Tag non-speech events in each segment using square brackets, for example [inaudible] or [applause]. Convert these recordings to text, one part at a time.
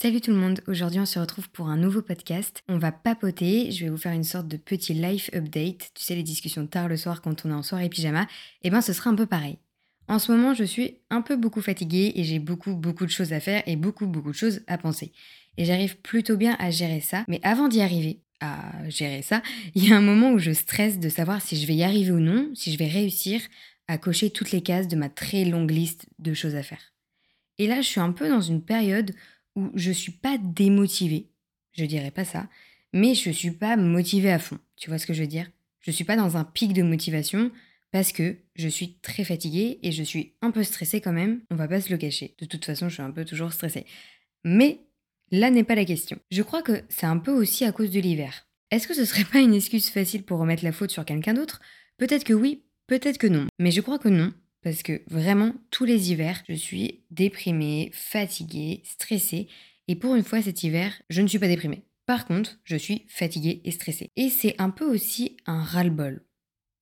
Salut tout le monde, aujourd'hui on se retrouve pour un nouveau podcast. On va papoter, je vais vous faire une sorte de petit life update. Tu sais, les discussions tard le soir quand on est en soirée pyjama, et eh ben ce sera un peu pareil. En ce moment, je suis un peu beaucoup fatiguée et j'ai beaucoup beaucoup de choses à faire et beaucoup beaucoup de choses à penser. Et j'arrive plutôt bien à gérer ça, mais avant d'y arriver, à gérer ça, [laughs] il y a un moment où je stresse de savoir si je vais y arriver ou non, si je vais réussir à cocher toutes les cases de ma très longue liste de choses à faire. Et là, je suis un peu dans une période je suis pas démotivée, je dirais pas ça, mais je suis pas motivée à fond. Tu vois ce que je veux dire? Je suis pas dans un pic de motivation parce que je suis très fatiguée et je suis un peu stressée quand même, on va pas se le cacher. De toute façon, je suis un peu toujours stressée. Mais là n'est pas la question. Je crois que c'est un peu aussi à cause de l'hiver. Est-ce que ce serait pas une excuse facile pour remettre la faute sur quelqu'un d'autre? Peut-être que oui, peut-être que non. Mais je crois que non, parce que vraiment, tous les hivers, je suis déprimée, fatiguée, stressée. Et pour une fois cet hiver, je ne suis pas déprimée. Par contre, je suis fatiguée et stressée. Et c'est un peu aussi un ras-le-bol.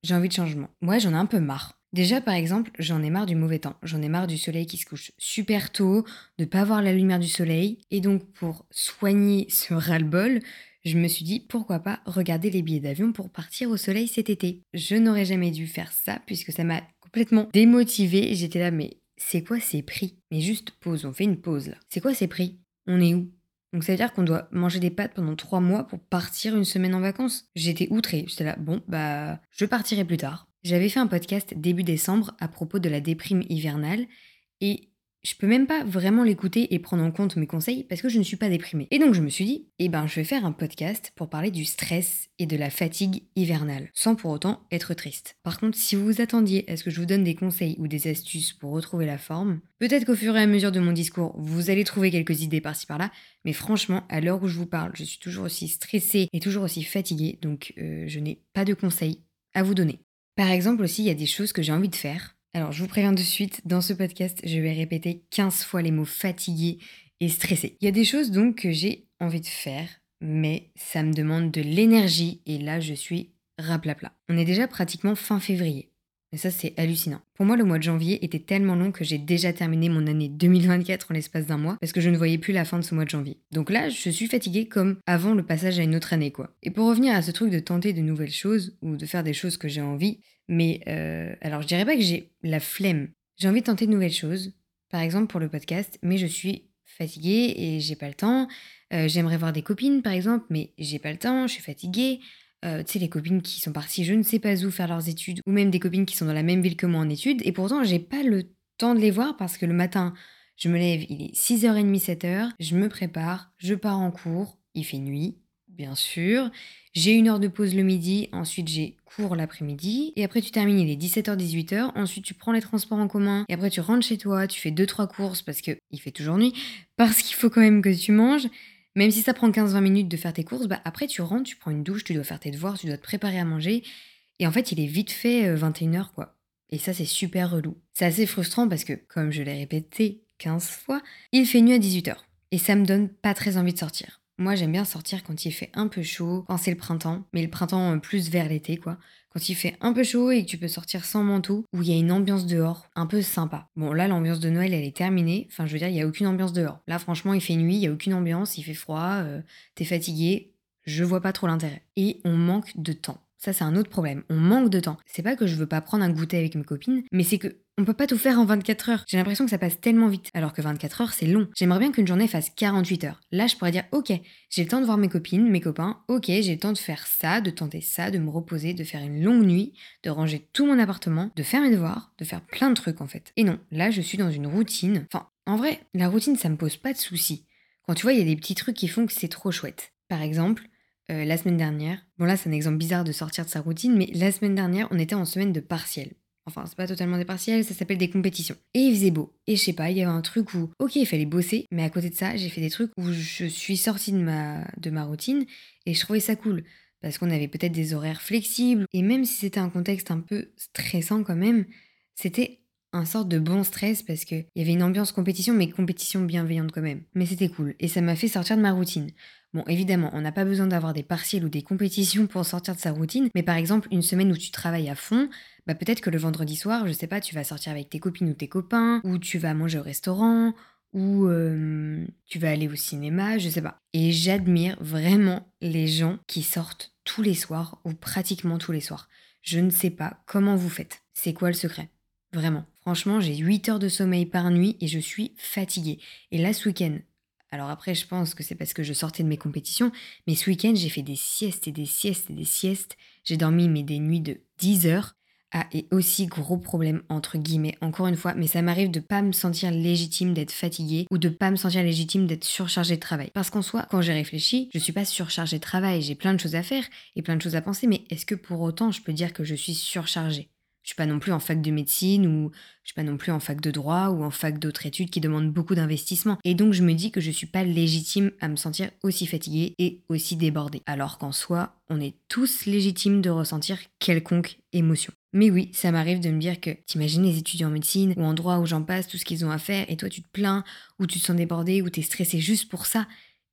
J'ai envie de changement. Moi, j'en ai un peu marre. Déjà, par exemple, j'en ai marre du mauvais temps. J'en ai marre du soleil qui se couche super tôt, de pas voir la lumière du soleil. Et donc, pour soigner ce ras-le-bol, je me suis dit pourquoi pas regarder les billets d'avion pour partir au soleil cet été. Je n'aurais jamais dû faire ça puisque ça m'a complètement démotivée. J'étais là, mais c'est quoi ces prix? Mais juste pause, on fait une pause là. C'est quoi ces prix? On est où? Donc ça veut dire qu'on doit manger des pâtes pendant trois mois pour partir une semaine en vacances? J'étais outrée. J'étais là, bon, bah, je partirai plus tard. J'avais fait un podcast début décembre à propos de la déprime hivernale et je peux même pas vraiment l'écouter et prendre en compte mes conseils parce que je ne suis pas déprimée. Et donc je me suis dit, eh ben je vais faire un podcast pour parler du stress et de la fatigue hivernale, sans pour autant être triste. Par contre, si vous vous attendiez à ce que je vous donne des conseils ou des astuces pour retrouver la forme, peut-être qu'au fur et à mesure de mon discours, vous allez trouver quelques idées par-ci par-là, mais franchement, à l'heure où je vous parle, je suis toujours aussi stressée et toujours aussi fatiguée, donc euh, je n'ai pas de conseils à vous donner. Par exemple aussi, il y a des choses que j'ai envie de faire, alors, je vous préviens de suite, dans ce podcast, je vais répéter 15 fois les mots fatigué et stressé. Il y a des choses donc que j'ai envie de faire, mais ça me demande de l'énergie et là, je suis raplapla. On est déjà pratiquement fin février. Et ça, c'est hallucinant. Pour moi, le mois de janvier était tellement long que j'ai déjà terminé mon année 2024 en l'espace d'un mois parce que je ne voyais plus la fin de ce mois de janvier. Donc là, je suis fatiguée comme avant le passage à une autre année, quoi. Et pour revenir à ce truc de tenter de nouvelles choses ou de faire des choses que j'ai envie, mais euh, alors je dirais pas que j'ai la flemme. J'ai envie de tenter de nouvelles choses, par exemple pour le podcast, mais je suis fatiguée et j'ai pas le temps. Euh, j'aimerais voir des copines, par exemple, mais j'ai pas le temps, je suis fatiguée. Euh, tu sais, les copines qui sont parties je ne sais pas où faire leurs études, ou même des copines qui sont dans la même ville que moi en études, et pourtant j'ai pas le temps de les voir parce que le matin, je me lève, il est 6h30, 7h, je me prépare, je pars en cours, il fait nuit, bien sûr. J'ai une heure de pause le midi, ensuite j'ai cours l'après-midi, et après tu termines, il est 17h, 18h, ensuite tu prends les transports en commun, et après tu rentres chez toi, tu fais 2-3 courses parce que il fait toujours nuit, parce qu'il faut quand même que tu manges. Même si ça prend 15-20 minutes de faire tes courses, bah après tu rentres, tu prends une douche, tu dois faire tes devoirs, tu dois te préparer à manger, et en fait il est vite fait 21h euh, quoi. Et ça c'est super relou. C'est assez frustrant parce que, comme je l'ai répété 15 fois, il fait nuit à 18h. Et ça me donne pas très envie de sortir. Moi, j'aime bien sortir quand il fait un peu chaud, quand c'est le printemps, mais le printemps euh, plus vers l'été, quoi. Quand il fait un peu chaud et que tu peux sortir sans manteau, où il y a une ambiance dehors un peu sympa. Bon, là, l'ambiance de Noël, elle est terminée. Enfin, je veux dire, il n'y a aucune ambiance dehors. Là, franchement, il fait nuit, il n'y a aucune ambiance, il fait froid, euh, t'es fatigué. Je vois pas trop l'intérêt. Et on manque de temps. Ça, c'est un autre problème. On manque de temps. C'est pas que je veux pas prendre un goûter avec mes copines, mais c'est que on peut pas tout faire en 24 heures. J'ai l'impression que ça passe tellement vite, alors que 24 heures, c'est long. J'aimerais bien qu'une journée fasse 48 heures. Là, je pourrais dire, ok, j'ai le temps de voir mes copines, mes copains, ok, j'ai le temps de faire ça, de tenter ça, de me reposer, de faire une longue nuit, de ranger tout mon appartement, de faire mes devoirs, de faire plein de trucs en fait. Et non, là, je suis dans une routine. Enfin, en vrai, la routine, ça me pose pas de soucis. Quand tu vois, il y a des petits trucs qui font que c'est trop chouette. Par exemple, euh, la semaine dernière, bon là c'est un exemple bizarre de sortir de sa routine, mais la semaine dernière on était en semaine de partiel. Enfin, c'est pas totalement des partiels, ça s'appelle des compétitions. Et il faisait beau. Et je sais pas, il y avait un truc où, ok, il fallait bosser, mais à côté de ça, j'ai fait des trucs où je suis sortie de ma, de ma routine et je trouvais ça cool. Parce qu'on avait peut-être des horaires flexibles, et même si c'était un contexte un peu stressant quand même, c'était un sorte de bon stress parce qu'il y avait une ambiance compétition, mais compétition bienveillante quand même. Mais c'était cool, et ça m'a fait sortir de ma routine. Bon, évidemment, on n'a pas besoin d'avoir des partiels ou des compétitions pour sortir de sa routine, mais par exemple, une semaine où tu travailles à fond, bah peut-être que le vendredi soir, je sais pas, tu vas sortir avec tes copines ou tes copains, ou tu vas manger au restaurant, ou tu vas aller au cinéma, je sais pas. Et j'admire vraiment les gens qui sortent tous les soirs ou pratiquement tous les soirs. Je ne sais pas comment vous faites. C'est quoi le secret? Vraiment. Franchement, j'ai 8 heures de sommeil par nuit et je suis fatiguée. Et là, ce week-end, alors après, je pense que c'est parce que je sortais de mes compétitions, mais ce week-end, j'ai fait des siestes et des siestes et des siestes. J'ai dormi, mais des nuits de 10 heures. Ah, et aussi gros problème entre guillemets, encore une fois, mais ça m'arrive de pas me sentir légitime d'être fatiguée ou de pas me sentir légitime d'être surchargée de travail. Parce qu'en soi, quand j'ai réfléchi, je suis pas surchargée de travail, j'ai plein de choses à faire et plein de choses à penser, mais est-ce que pour autant je peux dire que je suis surchargée? Je suis pas non plus en fac de médecine ou je suis pas non plus en fac de droit ou en fac d'autres études qui demandent beaucoup d'investissement. Et donc je me dis que je suis pas légitime à me sentir aussi fatiguée et aussi débordée. Alors qu'en soi, on est tous légitimes de ressentir quelconque émotion. Mais oui, ça m'arrive de me dire que t'imagines les étudiants en médecine ou en droit où j'en passe, tout ce qu'ils ont à faire, et toi tu te plains, ou tu te sens débordé, ou t'es stressé juste pour ça.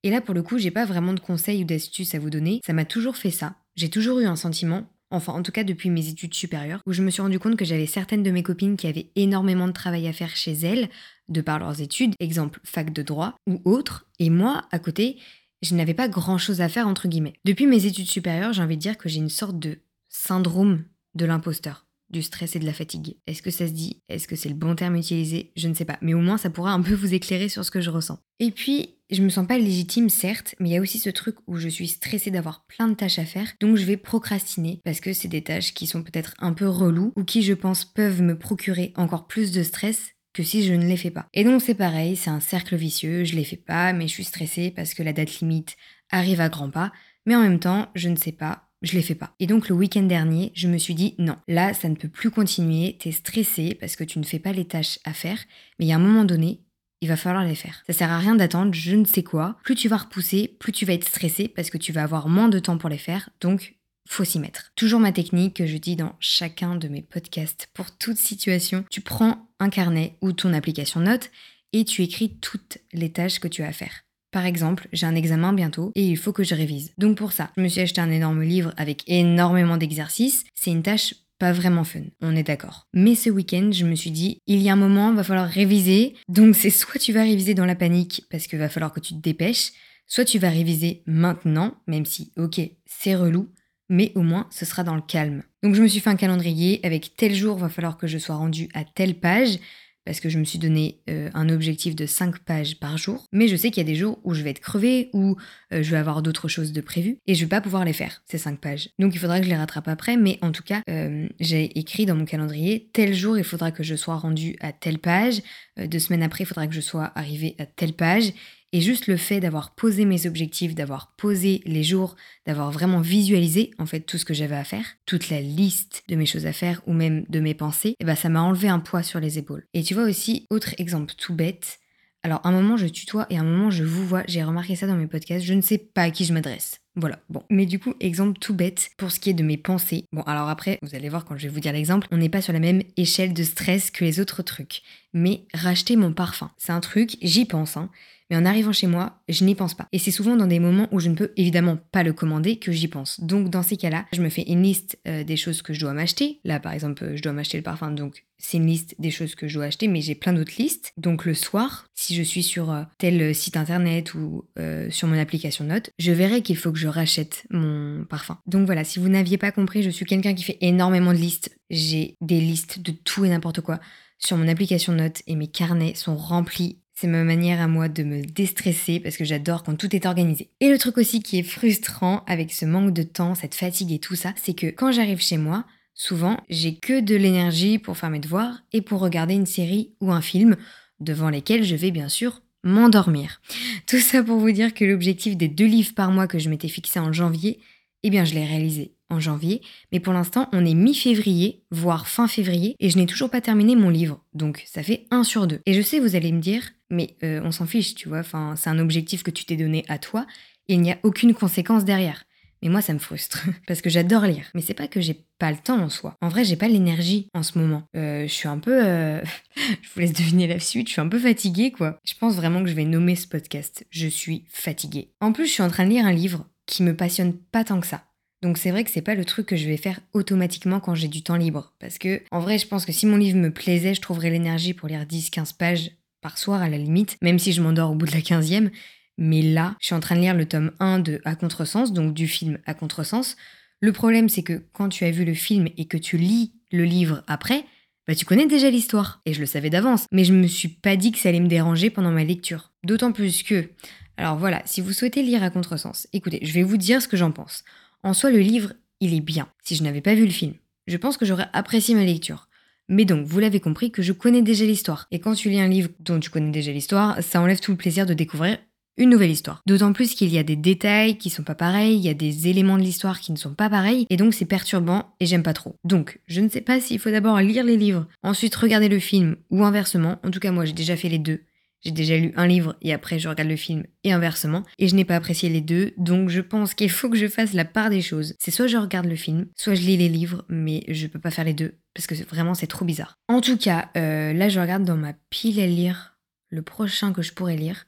Et là, pour le coup, j'ai pas vraiment de conseils ou d'astuces à vous donner. Ça m'a toujours fait ça. J'ai toujours eu un sentiment enfin en tout cas depuis mes études supérieures, où je me suis rendu compte que j'avais certaines de mes copines qui avaient énormément de travail à faire chez elles, de par leurs études, exemple fac de droit ou autre, et moi, à côté, je n'avais pas grand-chose à faire entre guillemets. Depuis mes études supérieures, j'ai envie de dire que j'ai une sorte de syndrome de l'imposteur du stress et de la fatigue. Est-ce que ça se dit? Est-ce que c'est le bon terme utilisé Je ne sais pas. Mais au moins, ça pourra un peu vous éclairer sur ce que je ressens. Et puis, je me sens pas légitime, certes, mais il y a aussi ce truc où je suis stressée d'avoir plein de tâches à faire, donc je vais procrastiner parce que c'est des tâches qui sont peut-être un peu reloues ou qui, je pense, peuvent me procurer encore plus de stress que si je ne les fais pas. Et donc c'est pareil, c'est un cercle vicieux, je les fais pas, mais je suis stressée parce que la date limite arrive à grands pas, mais en même temps, je ne sais pas, je les fais pas. Et donc le week-end dernier, je me suis dit non, là ça ne peut plus continuer, t'es stressé parce que tu ne fais pas les tâches à faire, mais il y a un moment donné, il va falloir les faire. Ça sert à rien d'attendre je ne sais quoi. Plus tu vas repousser, plus tu vas être stressé parce que tu vas avoir moins de temps pour les faire. Donc, faut s'y mettre. Toujours ma technique que je dis dans chacun de mes podcasts. Pour toute situation, tu prends un carnet ou ton application note et tu écris toutes les tâches que tu as à faire. Par exemple, j'ai un examen bientôt et il faut que je révise. Donc pour ça, je me suis acheté un énorme livre avec énormément d'exercices. C'est une tâche pas vraiment fun, on est d'accord. Mais ce week-end, je me suis dit, il y a un moment, va falloir réviser. Donc c'est [laughs] soit tu vas réviser dans la panique parce qu'il va falloir que tu te dépêches, soit tu vas réviser maintenant, même si, ok, c'est relou, mais au moins ce sera dans le calme. Donc je me suis fait un calendrier avec tel jour va falloir que je sois rendu à telle page parce que je me suis donné euh, un objectif de 5 pages par jour. Mais je sais qu'il y a des jours où je vais être crevée, ou euh, je vais avoir d'autres choses de prévues, et je vais pas pouvoir les faire, ces 5 pages. Donc il faudra que je les rattrape après, mais en tout cas, euh, j'ai écrit dans mon calendrier, tel jour il faudra que je sois rendu à telle page, deux semaines après il faudra que je sois arrivé à telle page, et juste le fait d'avoir posé mes objectifs, d'avoir posé les jours, d'avoir vraiment visualisé en fait tout ce que j'avais à faire, toute la liste de mes choses à faire ou même de mes pensées, et eh ben ça m'a enlevé un poids sur les épaules. Et tu vois aussi, autre exemple tout bête, alors un moment je tutoie et un moment je vous vois, j'ai remarqué ça dans mes podcasts, je ne sais pas à qui je m'adresse. Voilà, bon. Mais du coup, exemple tout bête pour ce qui est de mes pensées. Bon, alors après, vous allez voir quand je vais vous dire l'exemple, on n'est pas sur la même échelle de stress que les autres trucs. Mais racheter mon parfum, c'est un truc, j'y pense, hein. Mais en arrivant chez moi, je n'y pense pas. Et c'est souvent dans des moments où je ne peux évidemment pas le commander que j'y pense. Donc dans ces cas-là, je me fais une liste euh, des choses que je dois m'acheter. Là par exemple, je dois m'acheter le parfum, donc c'est une liste des choses que je dois acheter, mais j'ai plein d'autres listes. Donc le soir, si je suis sur euh, tel site internet ou euh, sur mon application Note, je verrai qu'il faut que je rachète mon parfum. Donc voilà, si vous n'aviez pas compris, je suis quelqu'un qui fait énormément de listes. J'ai des listes de tout et n'importe quoi sur mon application Note et mes carnets sont remplis c'est ma manière à moi de me déstresser parce que j'adore quand tout est organisé. Et le truc aussi qui est frustrant avec ce manque de temps, cette fatigue et tout ça, c'est que quand j'arrive chez moi, souvent j'ai que de l'énergie pour faire mes devoirs et pour regarder une série ou un film devant lesquels je vais bien sûr m'endormir. Tout ça pour vous dire que l'objectif des deux livres par mois que je m'étais fixé en janvier, eh bien je l'ai réalisé en janvier, mais pour l'instant on est mi-février, voire fin février, et je n'ai toujours pas terminé mon livre, donc ça fait un sur deux. Et je sais, vous allez me dire, mais euh, on s'en fiche, tu vois, enfin, c'est un objectif que tu t'es donné à toi, et il n'y a aucune conséquence derrière. Mais moi, ça me frustre, [laughs] parce que j'adore lire. Mais c'est pas que j'ai pas le temps en soi. En vrai, j'ai pas l'énergie en ce moment. Euh, je suis un peu... Euh, [laughs] je vous laisse deviner la suite, je suis un peu fatiguée, quoi. Je pense vraiment que je vais nommer ce podcast. Je suis fatiguée. En plus, je suis en train de lire un livre qui me passionne pas tant que ça. Donc c'est vrai que c'est pas le truc que je vais faire automatiquement quand j'ai du temps libre. Parce que en vrai, je pense que si mon livre me plaisait, je trouverais l'énergie pour lire 10-15 pages par soir à la limite, même si je m'endors au bout de la 15e. Mais là, je suis en train de lire le tome 1 de À contresens, donc du film À contresens. Le problème, c'est que quand tu as vu le film et que tu lis le livre après, bah tu connais déjà l'histoire. Et je le savais d'avance. Mais je me suis pas dit que ça allait me déranger pendant ma lecture. D'autant plus que. Alors voilà, si vous souhaitez lire à contresens, écoutez, je vais vous dire ce que j'en pense. En soi, le livre, il est bien, si je n'avais pas vu le film. Je pense que j'aurais apprécié ma lecture. Mais donc, vous l'avez compris que je connais déjà l'histoire. Et quand tu lis un livre dont tu connais déjà l'histoire, ça enlève tout le plaisir de découvrir une nouvelle histoire. D'autant plus qu'il y a des détails qui sont pas pareils, il y a des éléments de l'histoire qui ne sont pas pareils, et donc c'est perturbant et j'aime pas trop. Donc, je ne sais pas s'il faut d'abord lire les livres, ensuite regarder le film, ou inversement. En tout cas, moi j'ai déjà fait les deux. J'ai déjà lu un livre et après je regarde le film et inversement. Et je n'ai pas apprécié les deux, donc je pense qu'il faut que je fasse la part des choses. C'est soit je regarde le film, soit je lis les livres, mais je peux pas faire les deux parce que vraiment c'est trop bizarre. En tout cas, euh, là je regarde dans ma pile à lire le prochain que je pourrais lire.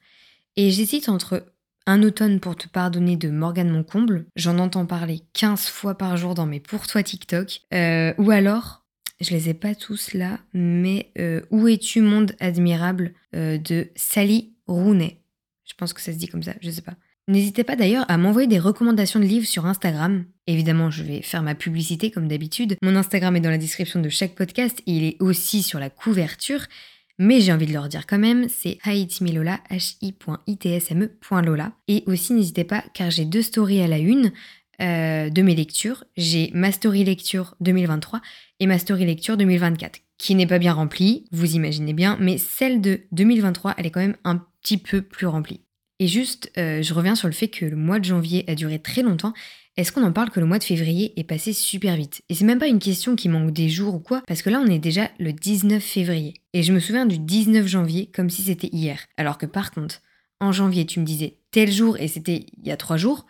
Et j'hésite entre un automne pour te pardonner de Morgane Moncomble, j'en entends parler 15 fois par jour dans mes pour toi TikTok, euh, ou alors, je les ai pas tous là, mais euh, Où es-tu monde admirable euh, de Sally Rooney. Je pense que ça se dit comme ça, je sais pas. N'hésitez pas d'ailleurs à m'envoyer des recommandations de livres sur Instagram. Évidemment, je vais faire ma publicité comme d'habitude. Mon Instagram est dans la description de chaque podcast et il est aussi sur la couverture. Mais j'ai envie de leur dire quand même, c'est haitimilola, hi.itsme.lola. Et aussi, n'hésitez pas, car j'ai deux stories à la une euh, de mes lectures. J'ai ma story lecture 2023 et ma story lecture 2024, qui n'est pas bien remplie, vous imaginez bien, mais celle de 2023, elle est quand même un petit peu plus remplie. Et juste, euh, je reviens sur le fait que le mois de janvier a duré très longtemps est-ce qu'on en parle que le mois de février est passé super vite? Et c'est même pas une question qui manque des jours ou quoi, parce que là on est déjà le 19 février. Et je me souviens du 19 janvier comme si c'était hier. Alors que par contre, en janvier tu me disais tel jour et c'était il y a trois jours,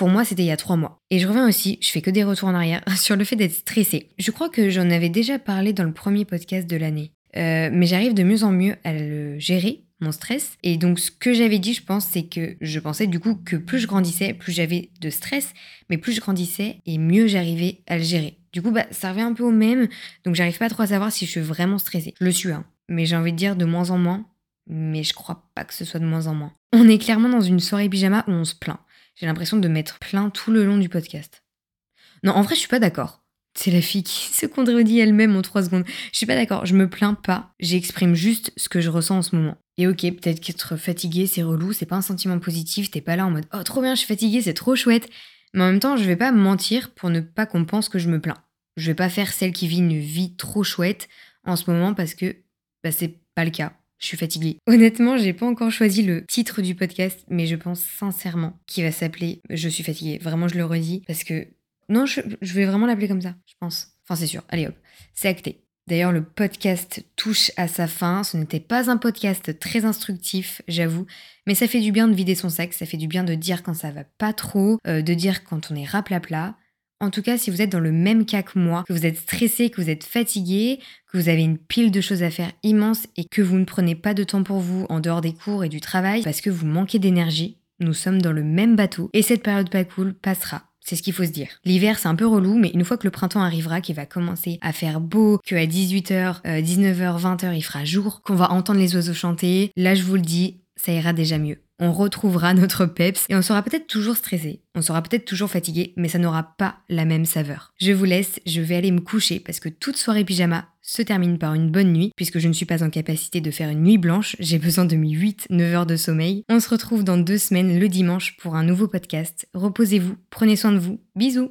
pour moi, c'était il y a trois mois. Et je reviens aussi, je fais que des retours en arrière, [laughs] sur le fait d'être stressée. Je crois que j'en avais déjà parlé dans le premier podcast de l'année. Euh, mais j'arrive de mieux en mieux à le gérer mon stress. Et donc ce que j'avais dit, je pense, c'est que je pensais du coup que plus je grandissais, plus j'avais de stress, mais plus je grandissais et mieux j'arrivais à le gérer. Du coup, bah, ça revient un peu au même, donc j'arrive pas trop à savoir si je suis vraiment stressée. Je le suis, hein. mais j'ai envie de dire de moins en moins, mais je crois pas que ce soit de moins en moins. On est clairement dans une soirée pyjama où on se plaint. J'ai l'impression de m'être plaint tout le long du podcast. Non, en vrai, je suis pas d'accord. C'est la fille qui [laughs] se contredit elle-même en trois secondes. Je suis pas d'accord, je me plains pas, j'exprime juste ce que je ressens en ce moment. Et ok, peut-être qu'être fatigué, c'est relou, c'est pas un sentiment positif, t'es pas là en mode oh trop bien, je suis fatigué, c'est trop chouette. Mais en même temps, je vais pas mentir pour ne pas qu'on pense que je me plains. Je vais pas faire celle qui vit une vie trop chouette en ce moment parce que bah, c'est pas le cas. Je suis fatiguée. Honnêtement, j'ai pas encore choisi le titre du podcast, mais je pense sincèrement qu'il va s'appeler Je suis fatiguée. Vraiment, je le redis parce que non, je, vais vraiment l'appeler comme ça, je pense. Enfin, c'est sûr. Allez hop, c'est acté. D'ailleurs, le podcast touche à sa fin. Ce n'était pas un podcast très instructif, j'avoue, mais ça fait du bien de vider son sac, ça fait du bien de dire quand ça va pas trop, euh, de dire quand on est raplapla. En tout cas, si vous êtes dans le même cas que moi, que vous êtes stressé, que vous êtes fatigué, que vous avez une pile de choses à faire immense et que vous ne prenez pas de temps pour vous en dehors des cours et du travail parce que vous manquez d'énergie, nous sommes dans le même bateau et cette période pas cool passera. C'est ce qu'il faut se dire. L'hiver, c'est un peu relou, mais une fois que le printemps arrivera, qu'il va commencer à faire beau, qu'à 18h, 19h, 20h, il fera jour, qu'on va entendre les oiseaux chanter, là, je vous le dis, ça ira déjà mieux. On retrouvera [laughs] notre peps et on sera peut-être toujours stressé, on sera peut-être toujours fatigué, mais ça n'aura pas la même saveur. Je vous laisse, je vais aller me coucher parce que toute soirée pyjama se termine par une bonne nuit, puisque je ne suis pas en capacité de faire une nuit blanche, j'ai besoin de mes 8-9 heures de sommeil. On se retrouve dans deux semaines le dimanche pour un nouveau podcast. Reposez-vous, prenez soin de vous, bisous